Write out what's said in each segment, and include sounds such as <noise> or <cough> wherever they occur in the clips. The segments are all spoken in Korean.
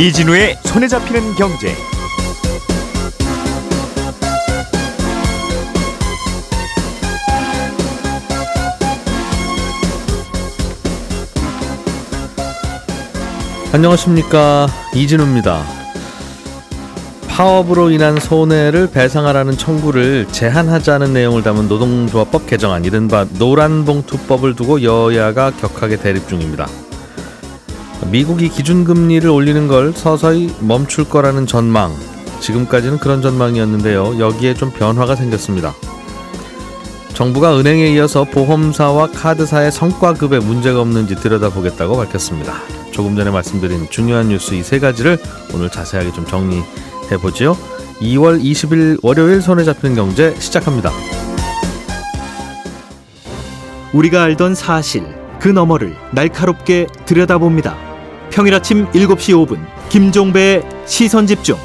이진우의 손에 잡히는 경제. 안녕하십니까 이진우입니다. 파업으로 인한 손해를 배상하라는 청구를 제한하자는 내용을 담은 노동조합법 개정안 이른바 노란봉투법을 두고 여야가 격하게 대립 중입니다. 미국이 기준금리를 올리는 걸 서서히 멈출 거라는 전망 지금까지는 그런 전망이었는데요. 여기에 좀 변화가 생겼습니다. 정부가 은행에 이어서 보험사와 카드사의 성과급에 문제가 없는지 들여다보겠다고 밝혔습니다. 조금 전에 말씀드린 중요한 뉴스 이 세 가지를 오늘 자세하게 좀 정리해 보지요. 2월 20일 월요일 손에 잡히는 경제 시작합니다. 우리가 알던 사실 그 너머를 날카롭게 들여다봅니다. 평일 아침 7시 5분 김종배의 시선 집중.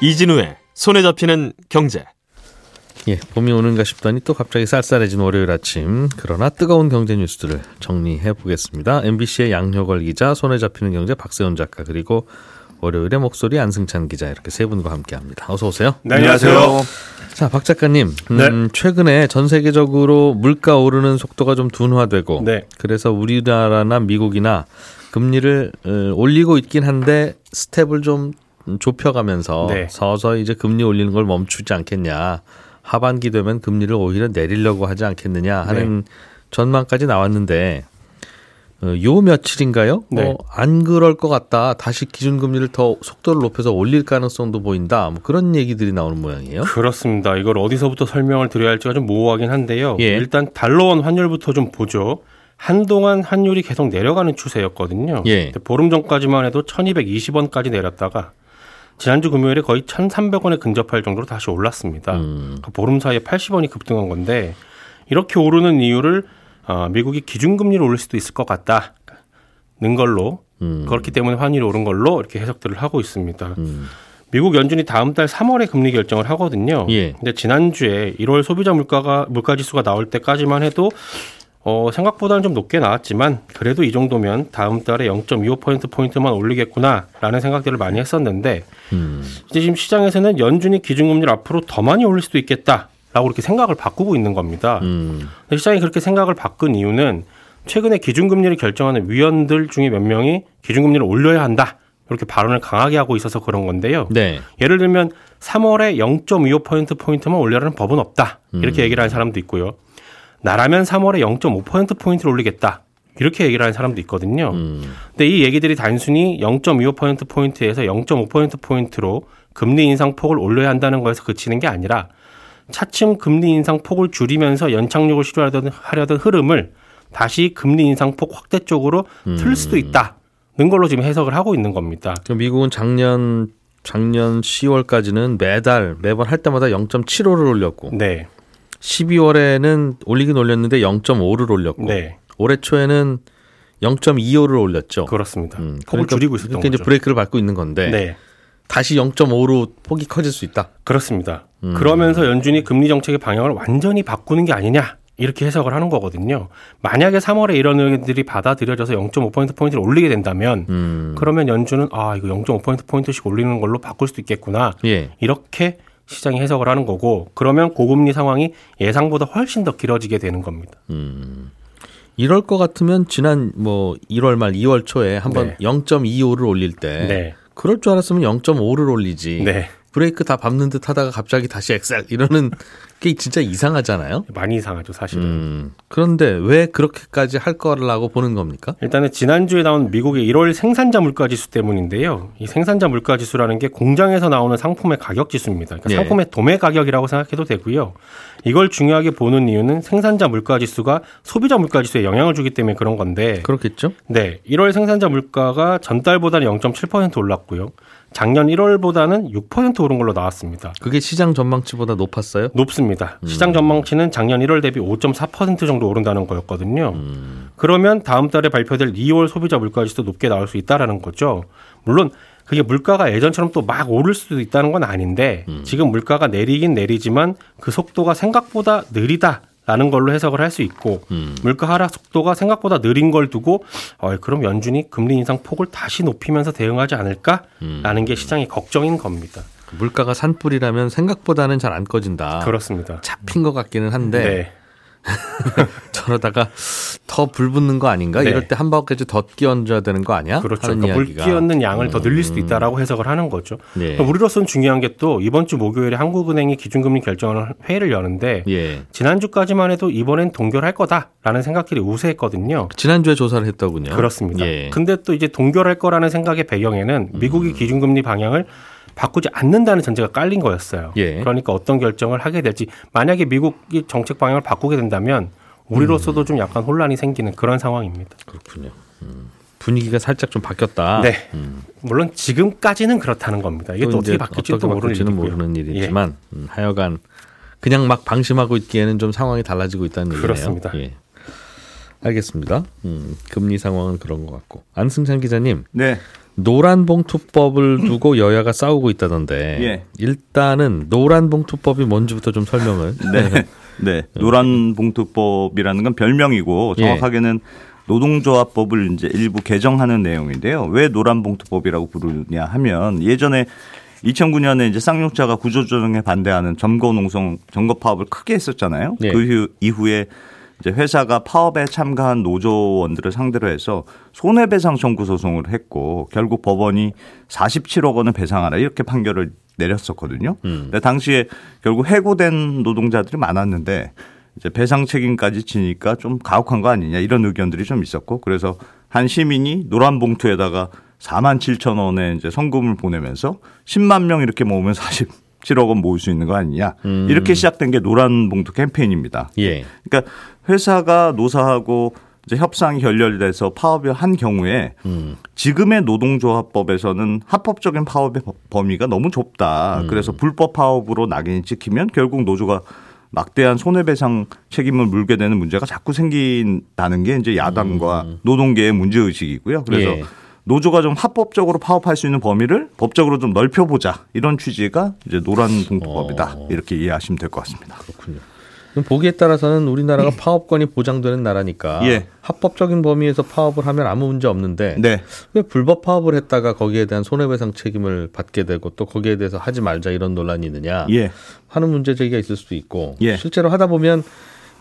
이진우의 손에 잡히는 경제. 예, 봄이 오는가 싶더니 또 갑자기 쌀쌀해진 월요일 아침. 그러나 뜨거운 경제 뉴스들을 정리해 보겠습니다. MBC의 양효걸 기자, 손에 잡히는 경제 박세훈 작가 그리고 월요일의 목소리 안승찬 기자 이렇게 세 분과 함께합니다. 어서 오세요. 네, 안녕하세요. 자, 박 작가님, 음, 네. 최근에 전 세계적으로 물가 오르는 속도가 좀 둔화되고, 네. 그래서 우리나라나 미국이나 금리를 어, 올리고 있긴 한데 스텝을 좀 좁혀가면서 네. 서서히 이제 금리 올리는 걸 멈추지 않겠냐. 하반기 되면 금리를 오히려 내리려고 하지 않겠느냐 하는 네. 전망까지 나왔는데 어, 요 며칠인가요? 네. 어, 안 그럴 것 같다. 다시 기준금리를 더 속도를 높여서 올릴 가능성도 보인다. 뭐 그런 얘기들이 나오는 모양이에요. 그렇습니다. 이걸 어디서부터 설명을 드려야 할지가 좀 모호하긴 한데요. 예. 일단 달러원 환율부터 좀 보죠. 한동안 환율이 계속 내려가는 추세였거든요. 예. 보름 전까지만 해도 1220원까지 내렸다가 지난주 금요일에 거의 1300원에 근접할 정도로 다시 올랐습니다. 음. 그러니까 보름 사이에 80원이 급등한 건데 이렇게 오르는 이유를 어, 미국이 기준금리를 올릴 수도 있을 것 같다는 걸로 음. 그렇기 때문에 환율이 오른 걸로 이렇게 해석들을 하고 있습니다. 음. 미국 연준이 다음 달 3월에 금리 결정을 하거든요. 예. 근데 지난주에 1월 소비자 물가가 물가 지수가 나올 때까지만 해도 어, 생각보다는 좀 높게 나왔지만 그래도 이 정도면 다음 달에 0.25% 포인트만 올리겠구나라는 생각들을 많이 했었는데 음. 이제 지금 시장에서는 연준이 기준금리를 앞으로 더 많이 올릴 수도 있겠다 라고 이렇게 생각을 바꾸고 있는 겁니다. 음. 시장이 그렇게 생각을 바꾼 이유는 최근에 기준금리를 결정하는 위원들 중에 몇 명이 기준금리를 올려야 한다. 이렇게 발언을 강하게 하고 있어서 그런 건데요. 네. 예를 들면 3월에 0.25% 포인트만 올려라는 법은 없다. 이렇게 얘기를 하는 사람도 있고요. 나라면 3월에 0.5% 포인트를 올리겠다. 이렇게 얘기를 하는 사람도 있거든요. 음. 근데 이 얘기들이 단순히 0.25% 포인트에서 0.5% 포인트로 금리 인상 폭을 올려야 한다는 거에서 그치는 게 아니라 차츰 금리 인상 폭을 줄이면서 연착륙을 시도하려던 하려던 흐름을 다시 금리 인상 폭 확대 쪽으로 틀 수도 있다는 걸로 지금 해석을 하고 있는 겁니다. 그 미국은 작년 작년 10월까지는 매달 매번 할 때마다 0.75를 올렸고 네. 12월에는 올리긴 올렸는데 0.5를 올렸고 네. 올해 초에는 0.25를 올렸죠. 그렇습니다. 음, 폭을 줄이고 있었던 그러니까 이제 거죠. 브레이크를 밟고 있는 건데 네. 다시 0.5로 폭이 커질 수 있다. 그렇습니다. 음. 그러면서 연준이 금리 정책의 방향을 완전히 바꾸는 게 아니냐. 이렇게 해석을 하는 거거든요. 만약에 3월에 이런 의견들이 받아들여져서 0.5% 포인트를 올리게 된다면 음. 그러면 연준은 아 이거 0.5% 포인트씩 올리는 걸로 바꿀 수도 있겠구나. 예. 이렇게 시장이 해석을 하는 거고 그러면 고금리 상황이 예상보다 훨씬 더 길어지게 되는 겁니다. 이럴 것 같으면 지난 뭐 1월 말 2월 초에 한번 네. 0.25를 올릴 때 네. 그럴 줄 알았으면 0.5를 올리지. 네. 브레이크 다 밟는 듯 하다가 갑자기 다시 엑셀 이러는 게 진짜 이상하잖아요. 많이 이상하죠, 사실은. 음. 그런데 왜 그렇게까지 할 거라고 보는 겁니까? 일단은 지난주에 나온 미국의 1월 생산자 물가 지수 때문인데요. 이 생산자 물가 지수라는 게 공장에서 나오는 상품의 가격 지수입니다. 그러니까 예. 상품의 도매 가격이라고 생각해도 되고요. 이걸 중요하게 보는 이유는 생산자 물가 지수가 소비자 물가 지수에 영향을 주기 때문에 그런 건데 그렇겠죠? 네, 1월 생산자 물가가 전달보다는 0.7% 올랐고요. 작년 1월보다는 6% 오른 걸로 나왔습니다. 그게 시장 전망치보다 높았어요? 높습니다. 시장 전망치는 작년 1월 대비 5.4% 정도 오른다는 거였거든요. 그러면 다음 달에 발표될 2월 소비자 물가지수도 높게 나올 수 있다라는 거죠. 물론 그게 물가가 예전처럼 또 막 오를 수도 있다는 건 아닌데 지금 물가가 내리긴 내리지만 그 속도가 생각보다 느리다 라는 걸로 해석을 할 수 있고 음. 물가 하락 속도가 생각보다 느린 걸 두고 어, 그럼 연준이 금리 인상 폭을 다시 높이면서 대응하지 않을까라는 게 시장의 걱정인 겁니다. 물가가 산불이라면 생각보다는 잘 안 꺼진다. 그렇습니다. 잡힌 것 같기는 한데 네. <laughs> 저러다가 더 불 붙는 거 아닌가? 네. 이럴 때 한 바퀴 더 끼얹어야 되는 거 아니야? 그렇죠. 그러니까 물. 끼얹는 양을 더 늘릴 수도 있다라고 해석을 하는 거죠. 예. 그럼 우리로서는 중요한 게 또 이번 주 목요일에 한국은행이 기준금리 결정하는 회의를 여는데 예. 지난주까지만 해도 이번엔 동결할 거다라는 생각들이 우세했거든요. 지난주에 조사를 했더군요. 그렇습니다. 예. 근데 또 이제 동결할 거라는 생각의 배경에는 미국이 음. 기준금리 방향을 바꾸지 않는다는 전제가 깔린 거였어요. 예. 그러니까 어떤 결정을 하게 될지 만약에 미국이 정책 방향을 바꾸게 된다면 우리로서도 음. 좀 약간 혼란이 생기는 그런 상황입니다. 그렇군요. 음. 분위기가 살짝 좀 바뀌었다. 네. 음. 물론 지금까지는 그렇다는 겁니다. 이게 또 어떻게 이제 바뀔지도 어떻게 모르는 바뀔지는 일이고요. 모르는 예. 일이지만 음, 하여간 그냥 막 방심하고 있기에는 좀 상황이 달라지고 있다는 얘기네요. 그렇습니다. 예. 알겠습니다. 음, 금리 상황은 그런 것 같고 안승찬 기자님 네. 노란 봉투법을 <clears throat> 두고 여야가 싸우고 있다던데 예. 일단은 노란 봉투법이 뭔지부터 좀 설명을. <laughs> 네. 네. 노란 봉투법이라는 건 별명이고 예. 정확하게는 노동조합법을 이제 일부 개정하는 내용인데요. 왜 노란 봉투법이라고 부르냐 하면 예전에 2009년에 이제 쌍용차가 구조조정에 반대하는 점거농성 점거 파업을 크게 했었잖아요. 예. 그 이후- 이후에 이제 회사가 파업에 참가한 노조원들을 상대로 해서 손해배상 청구 소송을 했고 결국 법원이 47억 원을 배상하라 이렇게 판결을 내렸었거든요. 근데 당시에 결국 해고된 노동자들이 많았는데 이제 배상 책임까지 지니까 좀 가혹한 거 아니냐 이런 의견들이 좀 있었고 그래서 한 시민이 노란 봉투에다가 4만 7천 원의 이제 성금을 보내면서 10만 명 이렇게 모으면 47억 원 모을 수 있는 거 아니냐 이렇게 시작된 게 노란 봉투 캠페인입니다. 예. 그러니까 회사가 노사하고 이제 협상이 결렬돼서 파업을 한 경우에 음. 지금의 노동조합법에서는 합법적인 파업의 법- 범위가 너무 좁다. 음. 그래서 불법 파업으로 낙인이 찍히면 결국 노조가 막대한 손해배상 책임을 물게 되는 문제가 자꾸 생긴다는 게 이제 야당과 노동계의 문제 의식이고요. 그래서 음. 예. 노조가 좀 합법적으로 파업할 수 있는 범위를 법적으로 좀 넓혀보자 이런 취지가 이제 노란 봉투법이다 어. 이렇게 이해하시면 될 것 같습니다. 그렇군요. 보기에 따라서는 우리나라가 파업권이 보장되는 나라니까 예. 합법적인 범위에서 파업을 하면 아무 문제 없는데 네. 왜 불법 파업을 했다가 거기에 대한 손해배상 책임을 받게 되고 또 거기에 대해서 하지 말자 이런 논란이 있느냐 예. 하는 문제 제기가 있을 수도 있고 예. 실제로 하다 보면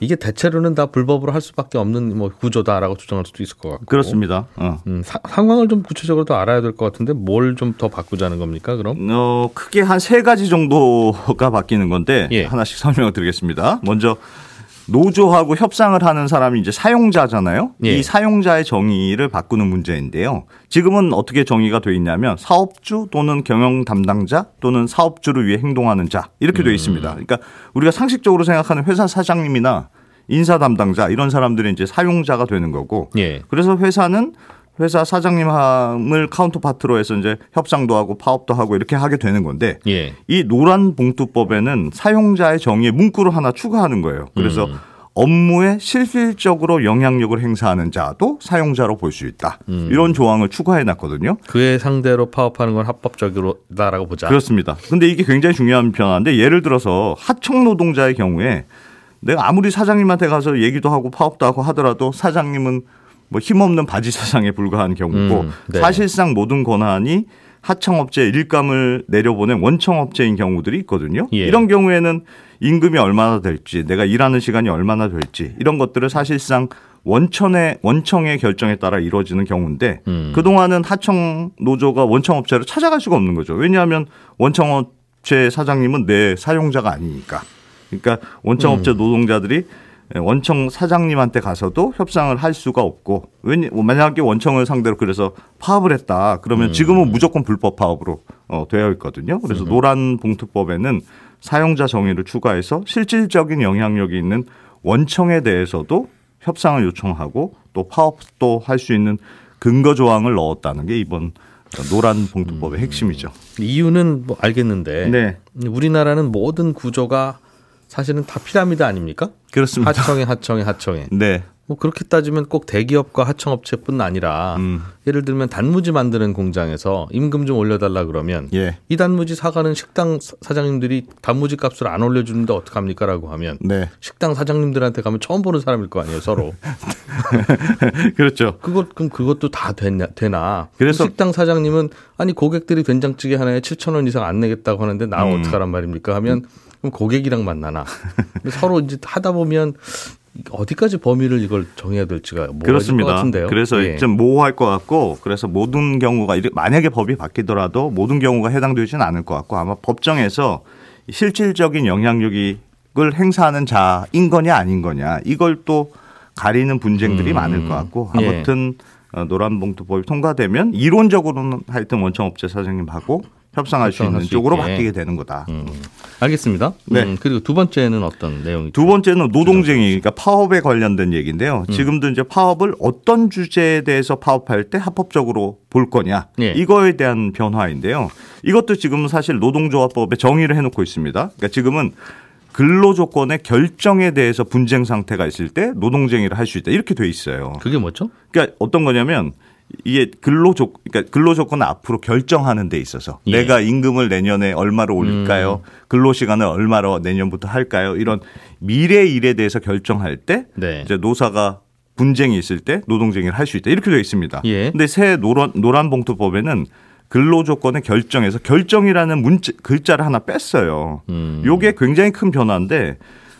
이게 대체로는 다 불법으로 할 수밖에 없는 뭐 구조다라고 주장할 수도 있을 것 같고 그렇습니다. 어. 음, 사- 상황을 좀 구체적으로 더 알아야 될 것 같은데 뭘 좀 더 바꾸자는 겁니까 그럼? 어, 크게 한 세 가지 정도가 바뀌는 건데 예. 하나씩 설명을 드리겠습니다. 먼저 노조하고 협상을 하는 사람이 이제 사용자잖아요. 예. 이 사용자의 정의를 바꾸는 문제인데요. 지금은 어떻게 정의가 돼 있냐면 사업주 또는 경영 담당자 또는 사업주를 위해 행동하는 자 이렇게 돼 있습니다. 그러니까 우리가 상식적으로 생각하는 회사 사장님이나 인사 담당자 이런 사람들이 이제 사용자가 되는 거고 예. 그래서 회사는 회사 사장님함을 카운터파트로 해서 이제 협상도 하고 파업도 하고 이렇게 하게 되는 건데 예. 이 노란 봉투법에는 사용자의 정의에 문구를 하나 추가하는 거예요. 그래서 음. 업무에 실질적으로 영향력을 행사하는 자도 사용자로 볼 수 있다. 음. 이런 조항을 추가해 놨거든요. 그의 상대로 파업하는 건 합법적이다라고 보자. 그렇습니다. 근데 이게 굉장히 중요한 변화인데 예를 들어서 하청 노동자의 경우에 내가 아무리 사장님한테 가서 얘기도 하고 파업도 하고 하더라도 사장님은 뭐 힘없는 바지 사장에 불과한 경우고 음, 네. 사실상 모든 권한이 하청업체 일감을 내려보낸 원청업체인 경우들이 있거든요. 예. 이런 경우에는 임금이 얼마나 될지, 내가 일하는 시간이 얼마나 될지 이런 것들을 사실상 원천의 원청의 결정에 따라 이루어지는 경우인데 음. 그 동안은 하청 노조가 원청업체를 찾아갈 수가 없는 거죠. 왜냐하면 원청업체 사장님은 내 사용자가 아니니까. 그러니까 원청업체 노동자들이 원청 사장님한테 가서도 협상을 할 수가 없고 왜냐 만약에 원청을 상대로 그래서 파업을 했다 그러면 지금은 무조건 불법 파업으로 어, 되어 있거든요. 그래서 노란 봉투법에는 사용자 정의를 추가해서 실질적인 영향력이 있는 원청에 대해서도 협상을 요청하고 또 파업도 할 수 있는 근거 조항을 넣었다는 게 이번 노란 봉투법의 핵심이죠. 이유는 뭐 알겠는데 네, 우리나라는 모든 구조가 사실은 다 피라미드 아닙니까? 그렇습니다. 하청에 하청에 하청에. 네, 뭐 그렇게 따지면 꼭 대기업과 하청업체뿐 아니라 음. 예를 들면 단무지 만드는 공장에서 임금 좀 올려달라 그러면 예. 이 단무지 사가는 식당 사- 사장님들이 단무지 값을 안 올려주는데 어떡합니까라고 하면 네. 식당 사장님들한테 가면 처음 보는 사람일 거 아니에요 서로 <laughs> 그렇죠. 그것 그럼 그것도 다 되나, 되나 그래서- 식당 사장님은 아니 고객들이 된장찌개 하나에 7천 원 이상 안 내겠다고 하는데 나 음. 어떡하란 말입니까 하면 그럼 고객이랑 만나나 서로 이제 하다 보면 어디까지 범위를 이걸 정해야 될지가 그렇습니다. 같은데요. 그래서 예. 좀 모호할 것 같고 그래서 모든 경우가 만약에 법이 바뀌더라도 모든 경우가 해당되지는 않을 것 같고 아마 법정에서 실질적인 영향력을 행사하는 자인 거냐 아닌 거냐 이걸 또 가리는 분쟁들이 음. 많을 것 같고 예. 아무튼 어, 노란봉투법이 통과되면 이론적으로는 하여튼 원청업체 사장님하고 협상할 수 있는 수 쪽으로 있게. 바뀌게 되는 거다. 음. 알겠습니다. 네. 음, 그리고 두 번째는 어떤 내용이 두 번째는 노동쟁이, 그러니까 파업에 관련된 얘기인데요. 지금도 이제 파업을 어떤 주제에 대해서 파업할 때 합법적으로 볼 거냐. 예. 이거에 대한 변화인데요. 이것도 지금 사실 노동조합법에 정의를 해놓고 있습니다. 그러니까 지금은 근로 조건의 결정에 대해서 분쟁 상태가 있을 때 노동쟁의를 할 수 있다. 이렇게 돼 있어요. 그게 뭐죠? 그러니까 어떤 거냐면 이게 근로 조 그러니까 근로 조건을 앞으로 결정하는 데 있어서 예. 음. 내가 임금을 내년에 얼마로 올릴까요? 근로 시간을 얼마로 내년부터 할까요? 이런 미래 일에 대해서 결정할 때 네. 이제 노사가 분쟁이 있을 때 노동쟁의를 할 수 있다. 이렇게 되어 있습니다. 예. 근데 새 노란 노란 봉투법에는 근로 조건의 결정에서 결정이라는 문자 글자를 하나 뺐어요. 음. 요게 굉장히 큰 변화인데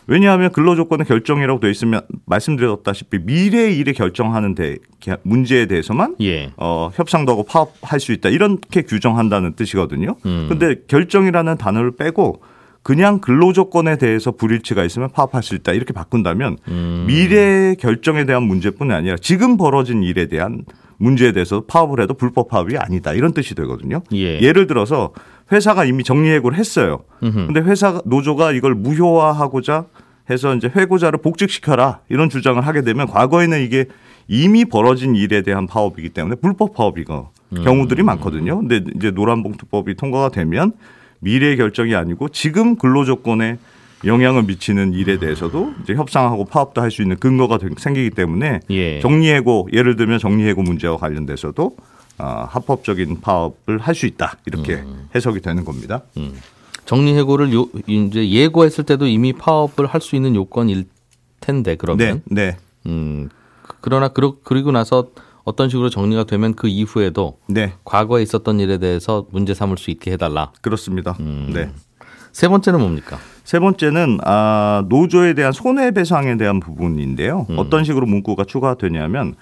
왜냐하면 근로조건의 결정이라고 되어 있으면 말씀드렸다시피 미래 일에 결정하는 데 문제에 대해서만 예. 어, 협상도 하고 파업할 수 있다 이렇게 규정한다는 뜻이거든요. 음. 근데 결정이라는 단어를 빼고 그냥 근로조건에 대해서 불일치가 있으면 파업할 수 있다 이렇게 바꾼다면 음. 미래 결정에 대한 문제뿐 이 아니라 지금 벌어진 일에 대한 문제에 대해서 파업을 해도 불법 파업이 아니다 이런 뜻이 되거든요. 예. 예를 들어서 회사가 이미 정리해고를 했어요. 음흠. 근데 회사 노조가 이걸 무효화하고자 해서 이제 해고자를 복직시켜라 이런 주장을 하게 되면 과거에는 이게 이미 벌어진 일에 대한 파업이기 때문에 불법 파업이거 음. 경우들이 많거든요. 근데 이제 노란봉투법이 통과가 되면 미래 결정이 아니고 지금 근로조건에 영향을 미치는 일에 대해서도 이제 협상하고 파업도 할 수 있는 근거가 된- 생기기 때문에 예. 정리해고 예를 들면 정리해고 문제와 관련돼서도 아, 합법적인 파업을 할 수 있다 이렇게 음. 해석이 되는 겁니다. 정리해고를 요, 이제 예고했을 때도 이미 파업을 할 수 있는 요건일 텐데 그러면 네, 네, 음 그러나 그러, 그리고 나서 어떤 식으로 정리가 되면 그 이후에도 네, 과거에 있었던 일에 대해서 문제 삼을 수 있게 해달라. 그렇습니다. 음. 네. 세 번째는 뭡니까? 세 번째는 아, 노조에 대한 손해배상에 대한 부분인데요. 음. 어떤 식으로 문구가 추가되냐면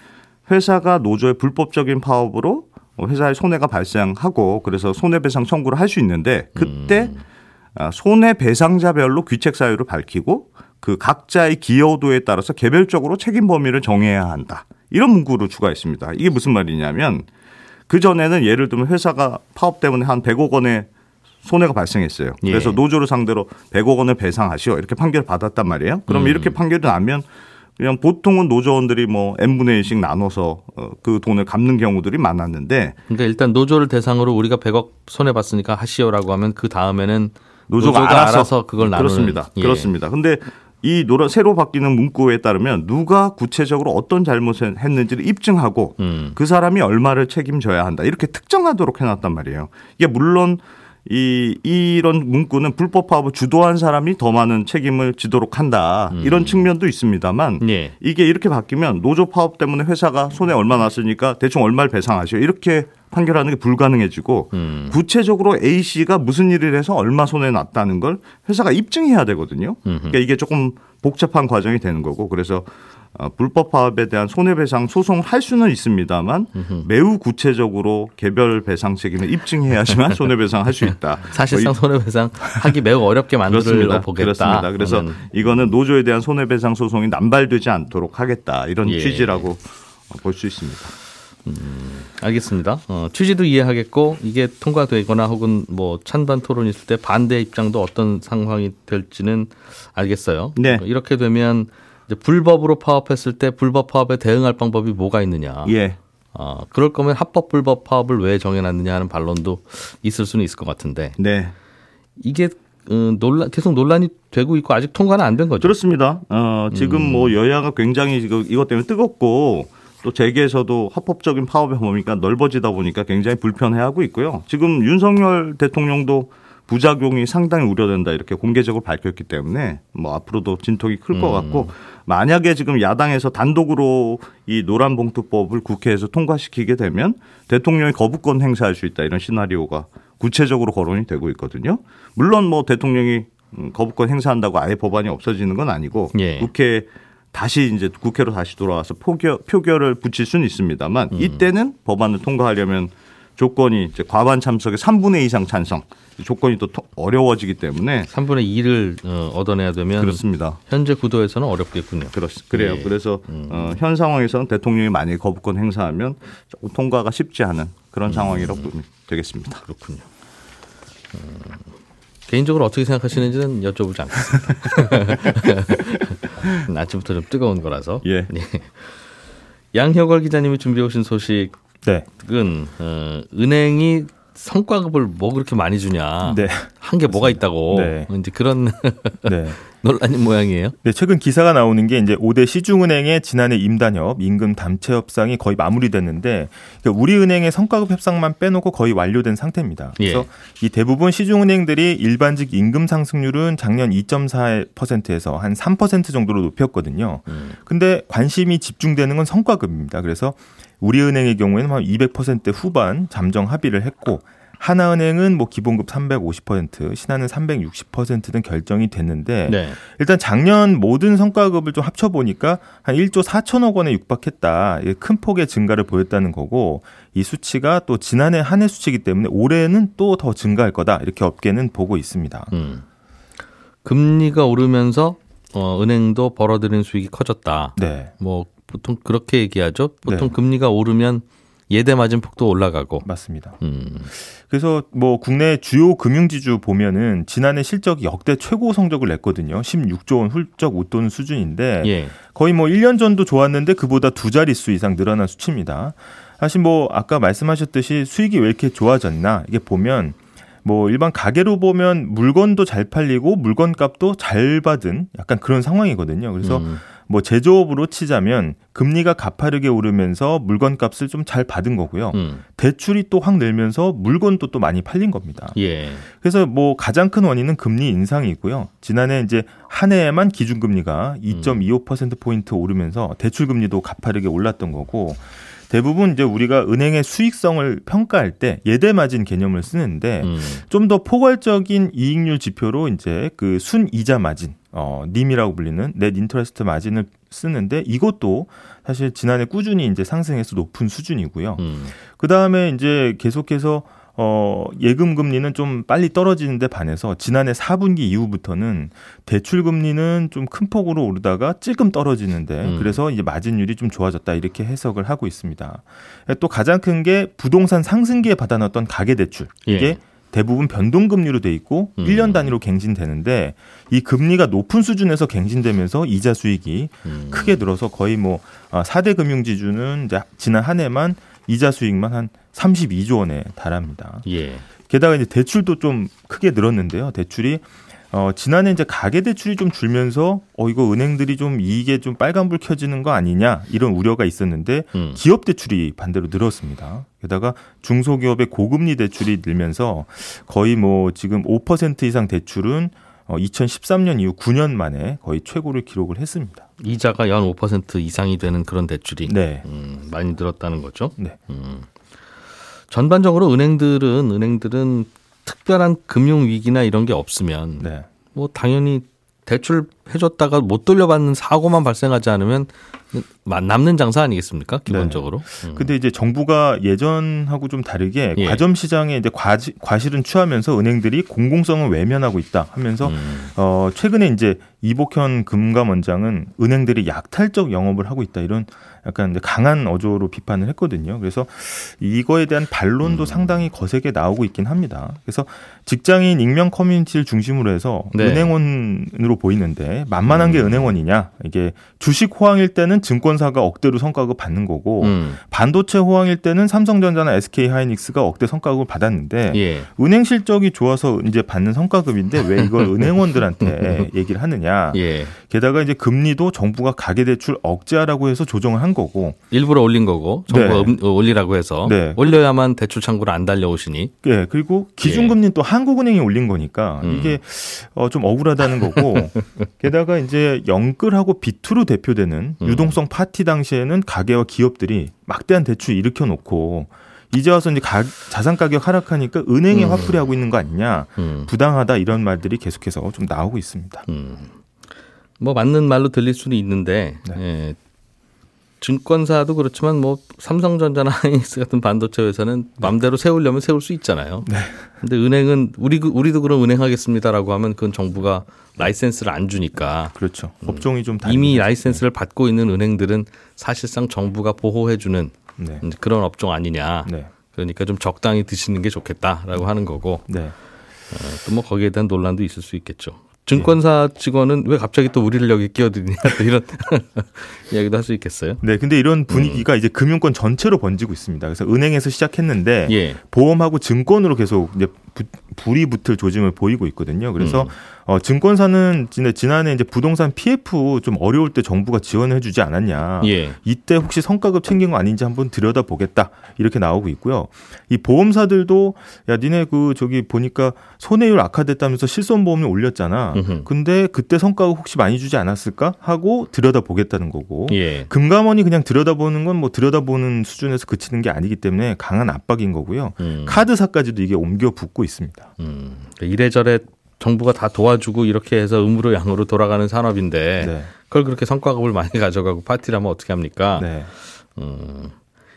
회사가 노조의 불법적인 파업으로 회사의 손해가 발생하고 그래서 손해배상 청구를 할 수 있는데 그때 음. 아, 손해배상자별로 귀책 사유를 밝히고 그 각자의 기여도에 따라서 개별적으로 책임 범위를 정해야 한다. 이런 문구를 추가했습니다. 이게 무슨 말이냐면 그 전에는 예를 들면 회사가 파업 때문에 한 100억 원의 손해가 발생했어요. 예. 그래서 노조를 상대로 100억 원을 배상하시오 이렇게 판결을 받았단 말이에요. 그럼 음. 이렇게 판결이 나면 그냥 보통은 노조원들이 뭐 n분의 1씩 나눠서 어, 그 돈을 갚는 경우들이 많았는데 그러니까 일단 노조를 대상으로 우리가 100억 손해 봤으니까 하시오라고 하면 그 다음에는 노조가, 노조가 알아서, 알아서 그걸 나누는 그렇습니다. 예. 그렇습니다. 근데 이 노라 새로 바뀌는 문구에 따르면 누가 구체적으로 어떤 잘못을 했는지를 입증하고 음. 그 사람이 얼마를 책임져야 한다 이렇게 특정하도록 해놨단 말이에요. 이게 물론 이 이런 문구는 불법 파업을 주도한 사람이 더 많은 책임을 지도록 한다 이런 측면도 있습니다만 예. 이게 이렇게 바뀌면 노조 파업 때문에 회사가 손해 얼마 났으니까 대충 얼마를 배상하시오 이렇게 판결하는 게 불가능해지고 음. 구체적으로 A 씨가 무슨 일을 해서 얼마 손해 났다는 걸 회사가 입증해야 되거든요. 그러니까 이게 조금 복잡한 과정이 되는 거고 그래서 어, 불법 파업에 대한 손해배상 소송을 할 수는 있습니다만 매우 구체적으로 개별 배상 책임을 입증해야지만 손해배상 할 수 있다. <laughs> 사실상 뭐 손해배상 하기 매우 어렵게 만들어. 보겠다. 그렇습니다. 그래서 하는. 이거는 노조에 대한 손해배상 소송이 남발되지 않도록 하겠다 이런 예. 취지라고 볼 수 있습니다. 알겠습니다. 어, 취지도 이해하겠고 이게 통과되거나 혹은 뭐 찬반 토론 있을 때 반대 입장도 어떤 상황이 될지는 알겠어요. 네. 어, 이렇게 되면 이제 불법으로 파업했을 때 불법 파업에 대응할 방법이 뭐가 있느냐. 예. 어, 그럴 거면 합법 불법 파업을 왜 정해놨느냐 하는 반론도 있을 수는 있을 것 같은데 네. 이게 어, 논란 계속 논란이 되고 있고 아직 통과는 안 된 거죠. 그렇습니다. 어, 지금 음. 뭐 여야가 굉장히 지금 이것 때문에 뜨겁고 또 재계에서도 합법적인 파업의 범위가 넓어지다 보니까 굉장히 불편해하고 있고요. 지금 윤석열 대통령도 부작용이 상당히 우려된다 이렇게 공개적으로 밝혔기 때문에 뭐 앞으로도 진통이 클것 음. 같고 만약에 지금 야당에서 단독으로 이 노란 봉투법을 국회에서 통과시키게 되면 대통령이 거부권 행사할 수 있다 이런 시나리오가 구체적으로 거론이 되고 있거든요. 물론 뭐 대통령이 음, 거부권 행사한다고 아예 법안이 없어지는 건 아니고 예. 국회 다시 이제 국회로 다시 돌아와서 표결, 표결을 붙일 수는 있습니다만 음. 이때는 법안을 통과하려면 조건이 이제 과반 참석의 3분의 2 이상 찬성 조건이 또 어려워지기 때문에 3분의 2를 어, 얻어내야 되면 그렇습니다. 현재 구도에서는 어렵겠군요. 그렇, 그래요. 예. 그래서 음. 어, 현 상황에서는 대통령이 만약에 거부권 행사하면 조금 통과가 쉽지 않은 그런 음. 상황이라고 보면 되겠습니다. 그렇군요. 음, 개인적으로 어떻게 생각하시는지는 여쭤보지 않겠습니다. <laughs> <laughs> 아침부터 좀 뜨거운 거라서. 예. 예. 양혁월 기자님이 준비해 오신 소식 은 네. 어, 은행이 성과급을 뭐 그렇게 많이 주냐. 네. 한게 뭐가 있다고. 네. 이제 그런 네. <laughs> 논란이 모양이에요. 네, 최근 기사가 나오는 게 이제 5대 시중은행의 지난해 임단협, 임금 담체 협상이 거의 마무리됐는데 그러니까 우리은행의 성과급 협상만 빼놓고 거의 완료된 상태입니다. 그래서 예. 이 대부분 시중은행들이 일반직 임금 상승률은 작년 2.4%에서 한 3% 정도로 높였거든요. 음. 근데 관심이 집중되는 건 성과급입니다. 그래서 우리은행의 경우에는 한 200% 후반 잠정 합의를 했고 하나은행은 뭐 기본급 350%, 신한은 360%등 결정이 됐는데 네. 일단 작년 모든 성과급을 좀 합쳐 보니까 한 1조 4천억 원에 육박했다. 큰 폭의 증가를 보였다는 거고 이 수치가 또 지난해 한 해 수치이기 때문에 올해는 또 더 증가할 거다. 이렇게 업계는 보고 있습니다. 음. 금리가 오르면서 어, 은행도 벌어들인 수익이 커졌다. 네. 뭐 보통 그렇게 얘기하죠. 보통 네. 금리가 오르면 예대 맞은 폭도 올라가고 맞습니다. 음. 그래서 뭐 국내 주요 금융지주 보면은 지난해 실적 역대 최고 성적을 냈거든요. 16조 원 훌쩍 웃도는 수준인데 예. 거의 뭐 1년 전도 좋았는데 그보다 두 자릿수 이상 늘어난 수치입니다. 사실 뭐 아까 말씀하셨듯이 수익이 왜 이렇게 좋아졌나 이게 보면 뭐 일반 가게로 보면 물건도 잘 팔리고 물건 값도 잘 받은 약간 그런 상황이거든요. 그래서 음. 뭐 제조업으로 치자면 금리가 가파르게 오르면서 물건 값을 좀 잘 받은 거고요. 음. 대출이 또 확 늘면서 물건도 또 많이 팔린 겁니다. 예. 그래서 뭐 가장 큰 원인은 금리 인상이고요. 지난해 이제 한 해에만 기준금리가 2.25% 포인트 오르면서 대출 금리도 가파르게 올랐던 거고 대부분 이제 우리가 은행의 수익성을 평가할 때 예대 마진 개념을 쓰는데 음. 좀더 포괄적인 이익률 지표로 이제 그 순이자 마진 어, 님이라고 불리는 넷 인터레스트 마진을 쓰는데 이것도 사실 지난해 꾸준히 이제 상승해서 높은 수준이고요. 음. 그 다음에 이제 계속해서 어, 예금 금리는 좀 빨리 떨어지는데 반해서 지난해 4분기 이후부터는 대출 금리는 좀 큰 폭으로 오르다가 찔끔 떨어지는데 음. 그래서 이제 마진율이 좀 좋아졌다 이렇게 해석을 하고 있습니다. 또 가장 큰 게 부동산 상승기에 받아놨던 가계 대출 이게 예. 대부분 변동금리로 돼 있고 음. 1년 단위로 갱신되는데 이 금리가 높은 수준에서 갱신되면서 이자 수익이 음. 크게 늘어서 거의 뭐 4대 아, 금융지주는 지난 한 해만 이자 수익만 한 32조 원에 달합니다. 예. 게다가 이제 대출도 좀 크게 늘었는데요. 대출이 어, 지난해 이제 가계 대출이 좀 줄면서 어 이거 은행들이 좀 이익에 좀 빨간불 켜지는 거 아니냐 이런 우려가 있었는데 음. 기업 대출이 반대로 늘었습니다. 게다가 중소기업의 고금리 대출이 늘면서 거의 뭐 지금 5% 이상 대출은 어, 2013년 이후 9년 만에 거의 최고를 기록을 했습니다. 이자가 연 5% 이상이 되는 그런 대출이 네. 음, 많이 늘었다는 거죠. 네. 음. 전반적으로 은행들은 은행들은 특별한 금융 위기나 이런 게 없으면 네. 뭐 당연히 대출 해줬다가 못 돌려받는 사고만 발생하지 않으면 남는 장사 아니겠습니까? 기본적으로. 네. 음. 근데 이제 정부가 예전하고 좀 다르게 예. 과점 시장에 이제 과지, 과실은 취하면서 은행들이 공공성을 외면하고 있다 하면서 음. 어 최근에 이제 이복현 금감원장은 은행들이 약탈적 영업을 하고 있다 이런 약간 강한 어조로 비판을 했거든요. 그래서 이거에 대한 반론도 음. 상당히 거세게 나오고 있긴 합니다. 그래서 직장인 익명 커뮤니티를 중심으로 해서 네. 은행원으로 보이는데 만만한 게 음. 은행원이냐? 이게 주식 호황일 때는 증권사가 억대로 성과급을 받는 거고 음. 반도체 호황일 때는 삼성전자나 SK 하이닉스가 억대 성과급을 받았는데 예. 은행 실적이 좋아서 이제 받는 성과급인데 왜 이걸 <laughs> 은행원들한테 얘기를 하느냐? 예. 게다가 이제 금리도 정부가 가계대출 억제하라고 해서 조정을 한 거고 일부러 올린 거고 정부가 네. 음, 올리라고 해서 네. 올려야만 대출 창구를 안 달려오시니. 네. 그리고 기준금리는 예. 또한 국은행이 올린 거니까 음. 이게 어, 좀 억울하다는 거고 <laughs> 게다가 이제 영끌하고 비투로 대표되는 음. 유동성 파티 당시에는 가계와 기업들이 막대한 대출 일으켜 놓고 이제 와서 이제 가, 자산 가격 하락하니까 은행이 음. 화풀이 하고 있는 거 아니냐 음. 부당하다 이런 말들이 계속해서 좀 나오고 있습니다. 음. 뭐 맞는 말로 들릴 수는 있는데 네. 예, 증권사도 그렇지만 뭐 삼성전자나 <laughs> 하이닉스 같은 반도체 회사는 맘대로 세우려면 세울 수 있잖아요. 네. 근데 은행은 우리 우리도 그럼 은행 하겠습니다라고 하면 그건 정부가 라이센스를 안 주니까. 그렇죠. 음. 법종이 좀 이미 라이센스를 받고 있는 은행들은 사실상 정부가 보호해 주는 네. 그런 업종 아니냐. 네. 그러니까 좀 적당히 드시는 게 좋겠다라고 하는 거고. 네. 어, 또뭐 거기에 대한 논란도 있을 수 있겠죠. 증권사 직원은 왜 갑자기 또 우리를 여기 끼어드느냐 이런 <laughs> 이야기도 할 수 있겠어요. 네, 근데 이런 분위기가 음. 이제 금융권 전체로 번지고 있습니다. 그래서 은행에서 시작했는데 예. 보험하고 증권으로 계속 이제 불이 붙을 조짐을 보이고 있거든요. 그래서 음. 어, 증권사는 지난해 이제 부동산 PF 좀 어려울 때 정부가 지원을 해주지 않았냐. 예. 이때 혹시 성과급 챙긴 거 아닌지 한번 들여다 보겠다 이렇게 나오고 있고요. 이 보험사들도 야 니네 그 저기 보니까 손해율 악화됐다면서 실손보험을 올렸잖아. 음흠. 근데 그때 성과급 혹시 많이 주지 않았을까 하고 들여다 보겠다는 거고. 예. 금감원이 그냥 들여다보는 건 뭐 들여다보는 수준에서 그치는 게 아니기 때문에 강한 압박인 거고요. 음. 카드사까지도 이게 옮겨 붙고 있습니다. 음. 이래저래 정부가 다 도와주고 이렇게 해서 음으로 양으로 돌아가는 산업인데 네. 그걸 그렇게 성과급을 많이 <laughs> 가져가고 파티를 하면 어떻게 합니까? 네. 음,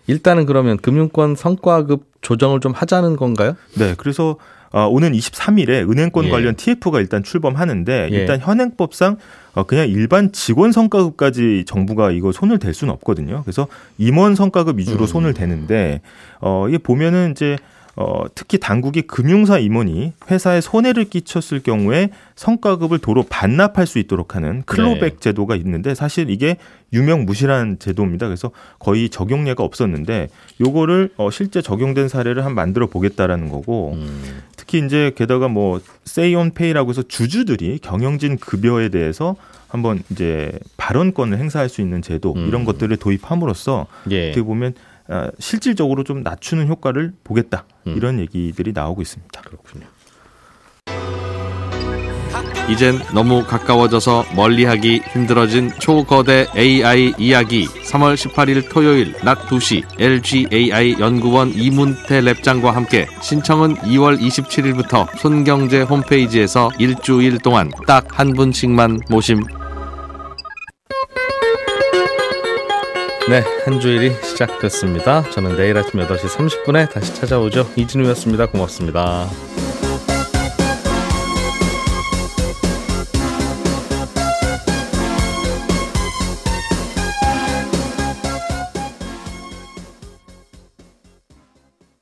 일단은 그러면 금융권 성과급 조정을 좀 하자는 건가요? 네. 그래서 어, 오는 23일에 은행권 예. 관련 TF가 일단 출범하는데 예. 일단 현행법상 어, 그냥 일반 직원 성과급까지 정부가 이거 손을 댈 수는 없거든요. 그래서 임원 성과급 위주로 음. 손을 대는데 어, 이게 보면은 이제 어, 특히 당국이 금융사 임원이 회사에 손해를 끼쳤을 경우에 성과급을 도로 반납할 수 있도록 하는 클로백 네. 제도가 있는데 사실 이게 유명무실한 제도입니다. 그래서 거의 적용례가 없었는데 요거를 어, 실제 적용된 사례를 한 만들어 보겠다라는 거고 음. 특히 이제 게다가 뭐 세이온페이라고 해서 주주들이 경영진 급여에 대해서 한번 이제 발언권을 행사할 수 있는 제도 음. 이런 것들을 도입함으로써 예. 어떻게 보면 어, 실질적으로 좀 낮추는 효과를 보겠다 음. 이런 얘기들이 나오고 있습니다. 그렇군요. 이젠 너무 가까워져서 멀리하기 힘들어진 초거대 AI 이야기 3월 18일 토요일 낮 2시 LGAI 연구원 이문태 랩장과 함께 신청은 2월 27일부터 손경제 홈페이지에서 일주일 동안 딱 한 분씩만 모심 네, 한 주일이 시작됐습니다. 저는 내일 아침 8시 30분에 다시 찾아오죠. 이진우였습니다. 고맙습니다.